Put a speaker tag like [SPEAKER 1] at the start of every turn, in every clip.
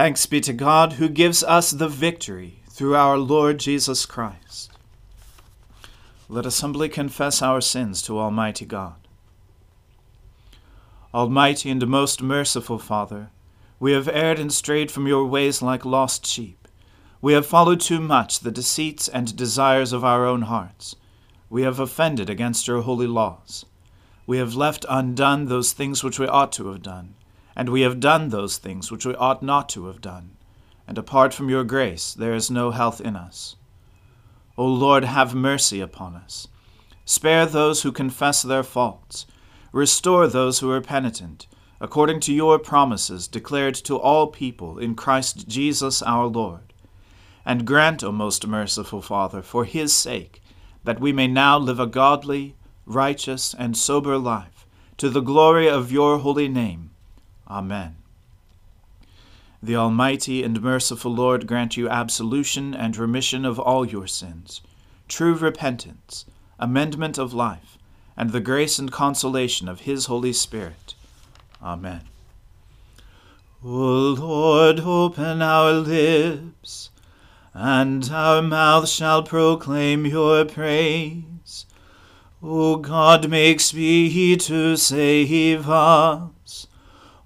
[SPEAKER 1] Thanks be to God who gives us the victory through our Lord Jesus Christ. Let us humbly confess our sins to Almighty God. Almighty and most merciful Father, we have erred and strayed from your ways like lost sheep. We have followed too much the deceits and desires of our own hearts. We have offended against your holy laws. We have left undone those things which we ought to have done and we have done those things which we ought not to have done, and apart from your grace there is no health in us. O Lord, have mercy upon us. Spare those who confess their faults. Restore those who are penitent, according to your promises declared to all people in Christ Jesus our Lord. And grant, O most merciful Father, for his sake, that we may now live a godly, righteous, and sober life, to the glory of your holy name Amen. The Almighty and merciful Lord grant you absolution and remission of all your sins, true repentance, amendment of life, and the grace and consolation of His Holy Spirit. Amen. O Lord, open our lips, and our mouth shall proclaim your praise. O God, make speed to save us.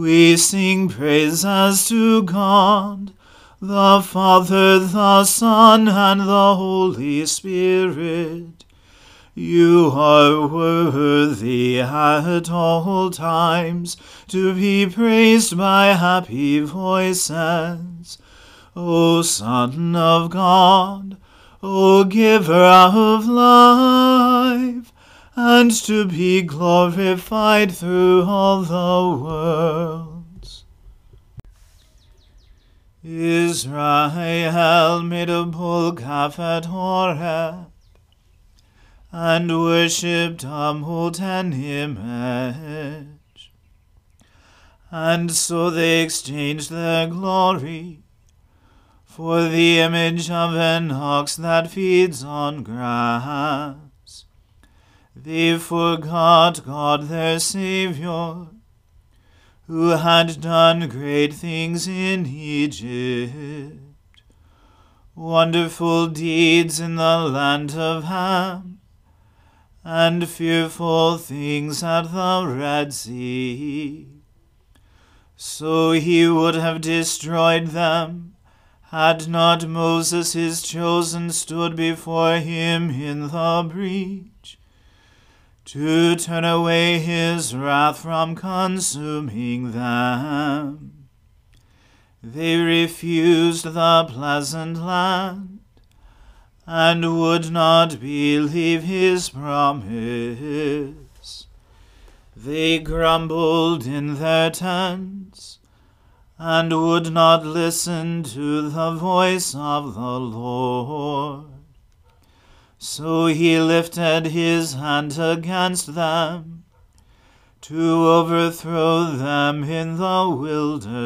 [SPEAKER 1] we sing praises to God, the Father, the Son, and the Holy Spirit. You are worthy at all times to be praised by happy voices. O Son of God, O Giver of life, and to be glorified through all the worlds. Israel made a bull calf at Horeb, and worshipped a molten image. And so they exchanged their glory for the image of an ox that feeds on grass. They forgot God their Saviour, who had done great things in Egypt, wonderful deeds in the land of Ham, and fearful things at the Red Sea. So he would have destroyed them, had not Moses his chosen stood before him in the breach to turn away his wrath from consuming them. They refused the pleasant land, and would not believe his promise. They grumbled in their tents, and would not listen to the voice of the Lord. So he lifted his hand against them to overthrow them in the wilderness,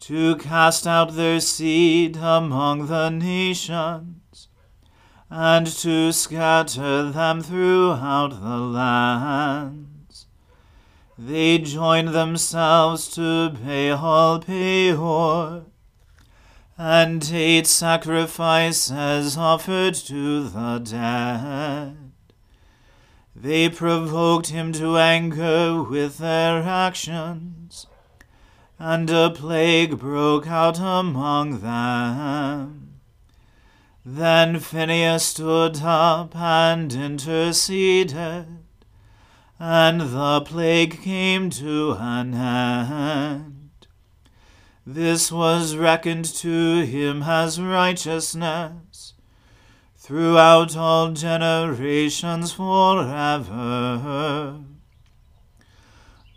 [SPEAKER 1] to cast out their seed among the nations, and to scatter them throughout the lands. They joined themselves to Baal Peor and ate sacrifices offered to the dead. They provoked him to anger with their actions, and a plague broke out among them. Then Phinehas stood up and interceded, and the plague came to an end. This was reckoned to him as righteousness throughout all generations forever.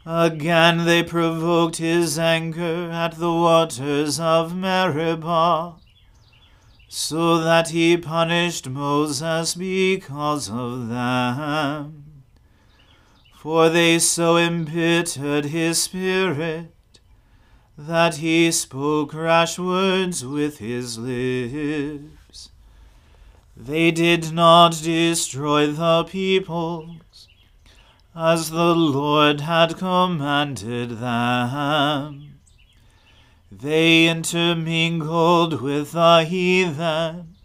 [SPEAKER 1] Again they provoked his anger at the waters of Meribah, so that he punished Moses because of them. For they so embittered his spirit that he spoke rash words with his lips. They did not destroy the peoples, as the Lord had commanded them. They intermingled with the heathen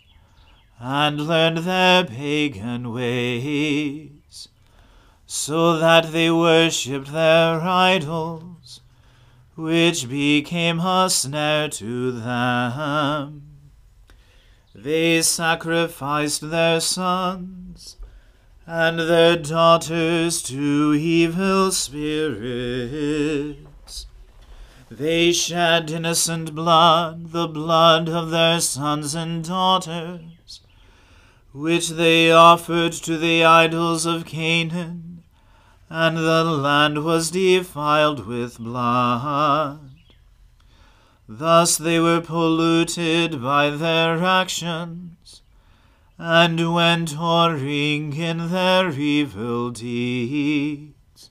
[SPEAKER 1] and learned their pagan ways, so that they worshipped their idols, which became a snare to them. They sacrificed their sons and their daughters to evil spirits. They shed innocent blood, the blood of their sons and daughters, which they offered to the idols of Canaan, and the land was defiled with blood. Thus they were polluted by their actions and went whoring in their evil deeds.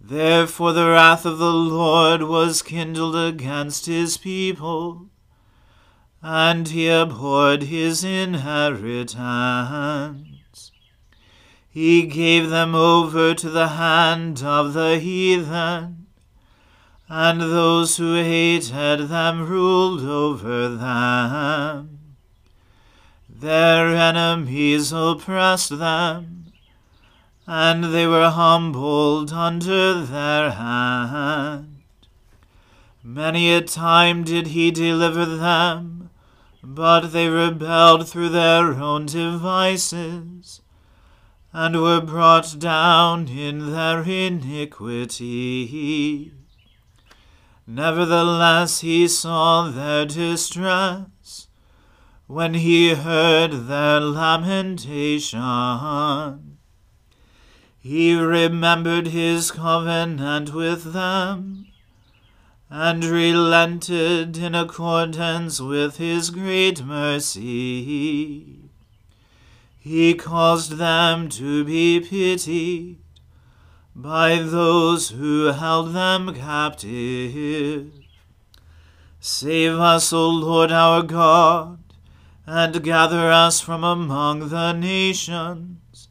[SPEAKER 1] Therefore the wrath of the Lord was kindled against his people, and he abhorred his inheritance. He gave them over to the hand of the heathen, and those who hated them ruled over them. Their enemies oppressed them, and they were humbled under their hand. Many a time did he deliver them, but they rebelled through their own devices, and were brought down in their iniquity. Nevertheless he saw their distress when he heard their lamentation. He remembered his covenant with them, and relented in accordance with his great mercy. He caused them to be pitied by those who held them captive. Save us, O Lord our God and gather us from among the nations,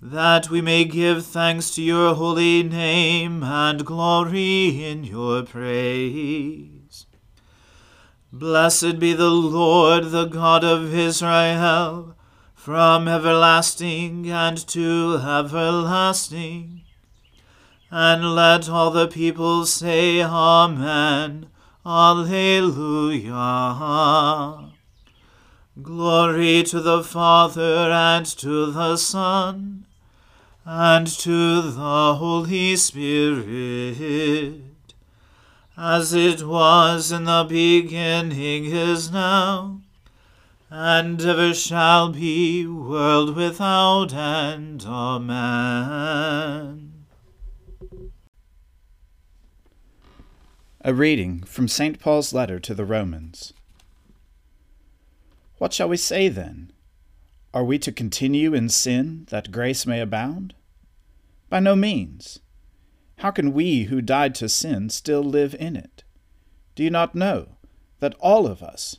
[SPEAKER 1] that we may give thanks to your holy name and glory in your praise. Blessed be the Lord, the God of Israel, from everlasting and to everlasting. And let all the people say, Amen. Alleluia. Glory to the Father and to the Son and to the Holy Spirit, as it was in the beginning is now, and ever shall be, world without end. Amen.
[SPEAKER 2] A reading from St. Paul's letter to the Romans. What shall we say then? Are we to continue in sin that grace may abound? By no means. How can we who died to sin still live in it? Do you not know that all of us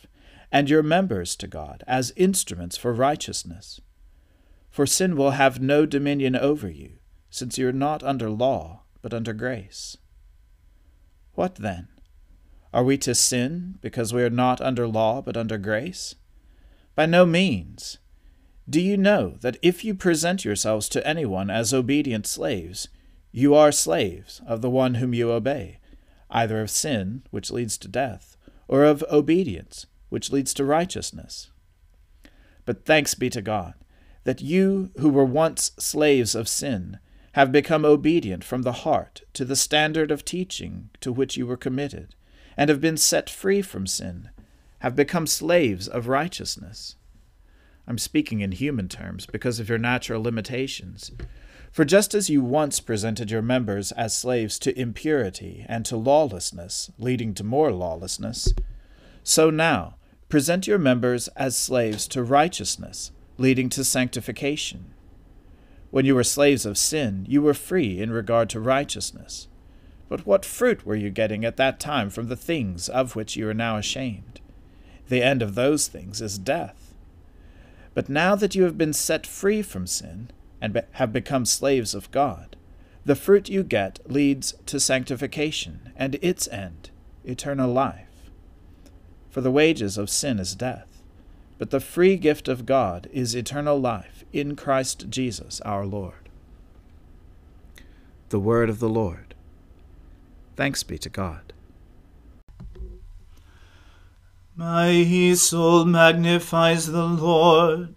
[SPEAKER 2] and your members to God as instruments for righteousness. For sin will have no dominion over you, since you are not under law, but under grace. What then? Are we to sin because we are not under law, but under grace? By no means. Do you know that if you present yourselves to anyone as obedient slaves, you are slaves of the one whom you obey? either of sin, which leads to death, or of obedience, which leads to righteousness. But thanks be to God, that you who were once slaves of sin have become obedient from the heart to the standard of teaching to which you were committed, and have been set free from sin, have become slaves of righteousness. I'm speaking in human terms because of your natural limitations. For just as you once presented your members as slaves to impurity and to lawlessness, leading to more lawlessness, so now present your members as slaves to righteousness, leading to sanctification. When you were slaves of sin, you were free in regard to righteousness. But what fruit were you getting at that time from the things of which you are now ashamed? The end of those things is death. But now that you have been set free from sin, and be- have become slaves of God, the fruit you get leads to sanctification, and its end, eternal life. For the wages of sin is death, but the free gift of God is eternal life in Christ Jesus our Lord. The Word of the Lord. Thanks be to God.
[SPEAKER 1] My soul magnifies the Lord.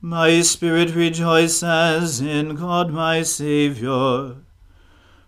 [SPEAKER 1] My spirit rejoices in God my Saviour,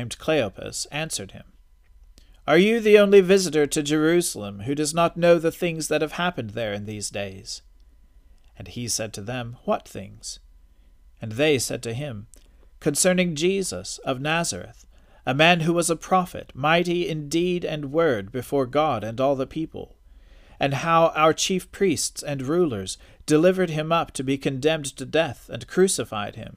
[SPEAKER 2] named Cleopas, answered him, Are you the only visitor to Jerusalem who does not know the things that have happened there in these days? And he said to them, What things? And they said to him, Concerning Jesus of Nazareth, a man who was a prophet, mighty in deed and word before God and all the people, and how our chief priests and rulers delivered him up to be condemned to death and crucified him.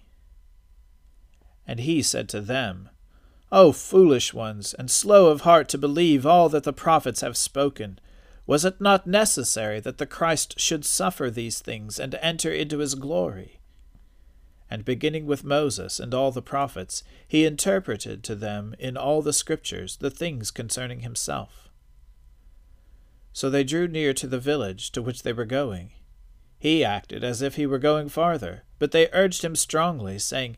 [SPEAKER 2] And he said to them, O foolish ones, and slow of heart to believe all that the prophets have spoken, was it not necessary that the Christ should suffer these things and enter into his glory? And beginning with Moses and all the prophets, he interpreted to them in all the Scriptures the things concerning himself. So they drew near to the village to which they were going. He acted as if he were going farther, but they urged him strongly, saying,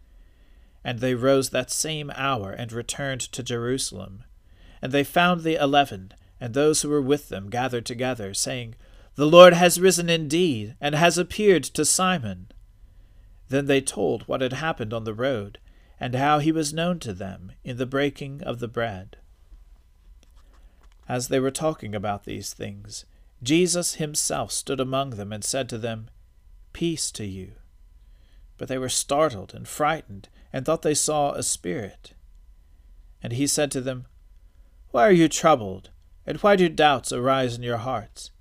[SPEAKER 2] And they rose that same hour and returned to Jerusalem. And they found the eleven, and those who were with them gathered together, saying, the Lord has risen indeed, and has appeared to Simon. Then they told what had happened on the road, and how he was known to them in the breaking of the bread. As they were talking about these things, Jesus himself stood among them and said to them, Peace to you. But they were startled and frightened, and thought they saw a spirit. And he said to them, Why are you troubled, and why do doubts arise in your hearts?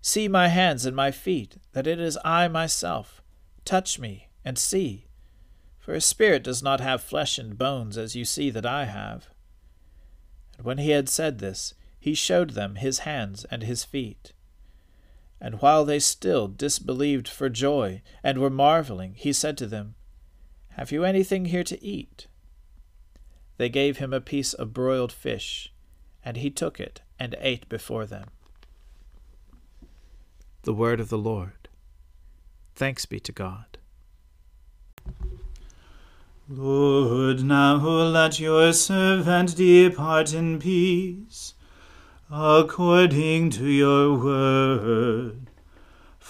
[SPEAKER 2] See my hands and my feet, that it is I myself. Touch me, and see. For a spirit does not have flesh and bones, as you see that I have. And when he had said this, he showed them his hands and his feet. And while they still disbelieved for joy, and were marveling, he said to them, Have you anything here to eat? They gave him a piece of broiled fish, and he took it and ate before them. The word of the Lord. Thanks be to God.
[SPEAKER 1] Lord, now let your servant depart in peace, according to your word.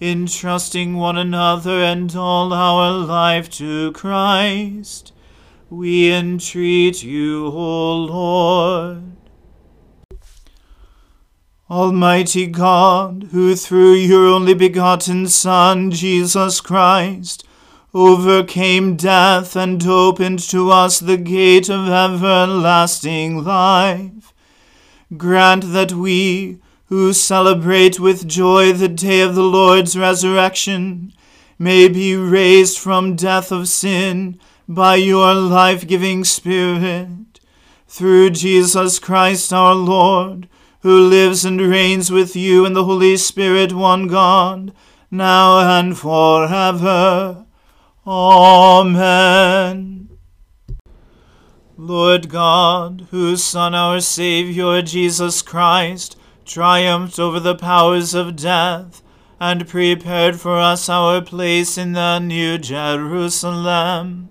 [SPEAKER 1] entrusting one another and all our life to Christ. We entreat you, O Lord. Almighty God, who through your only begotten Son, Jesus Christ, overcame death and opened to us the gate of everlasting life. Grant that we, who celebrate with joy the day of the Lord's resurrection, may be raised from death of sin by your life giving Spirit. Through Jesus Christ our Lord, who lives and reigns with you in the Holy Spirit, one God, now and forever. Amen. Lord God, whose Son, our Saviour, Jesus Christ, triumphed over the powers of death, and prepared for us our place in the New Jerusalem,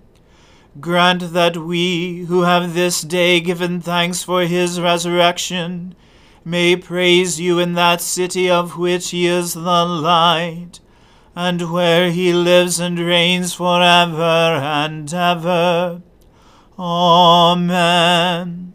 [SPEAKER 1] grant that we, who have this day given thanks for his resurrection, may praise you in that city of which he is the light and where he lives and reigns for ever and ever. Amen.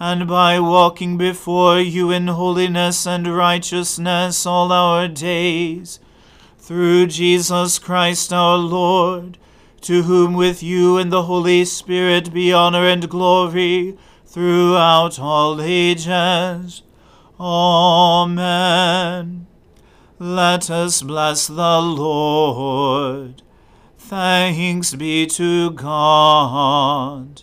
[SPEAKER 1] and by walking before you in holiness and righteousness all our days. Through Jesus Christ our Lord, to whom with you and the Holy Spirit be honor and glory throughout all ages. Amen. Let us bless the Lord. Thanks be to God.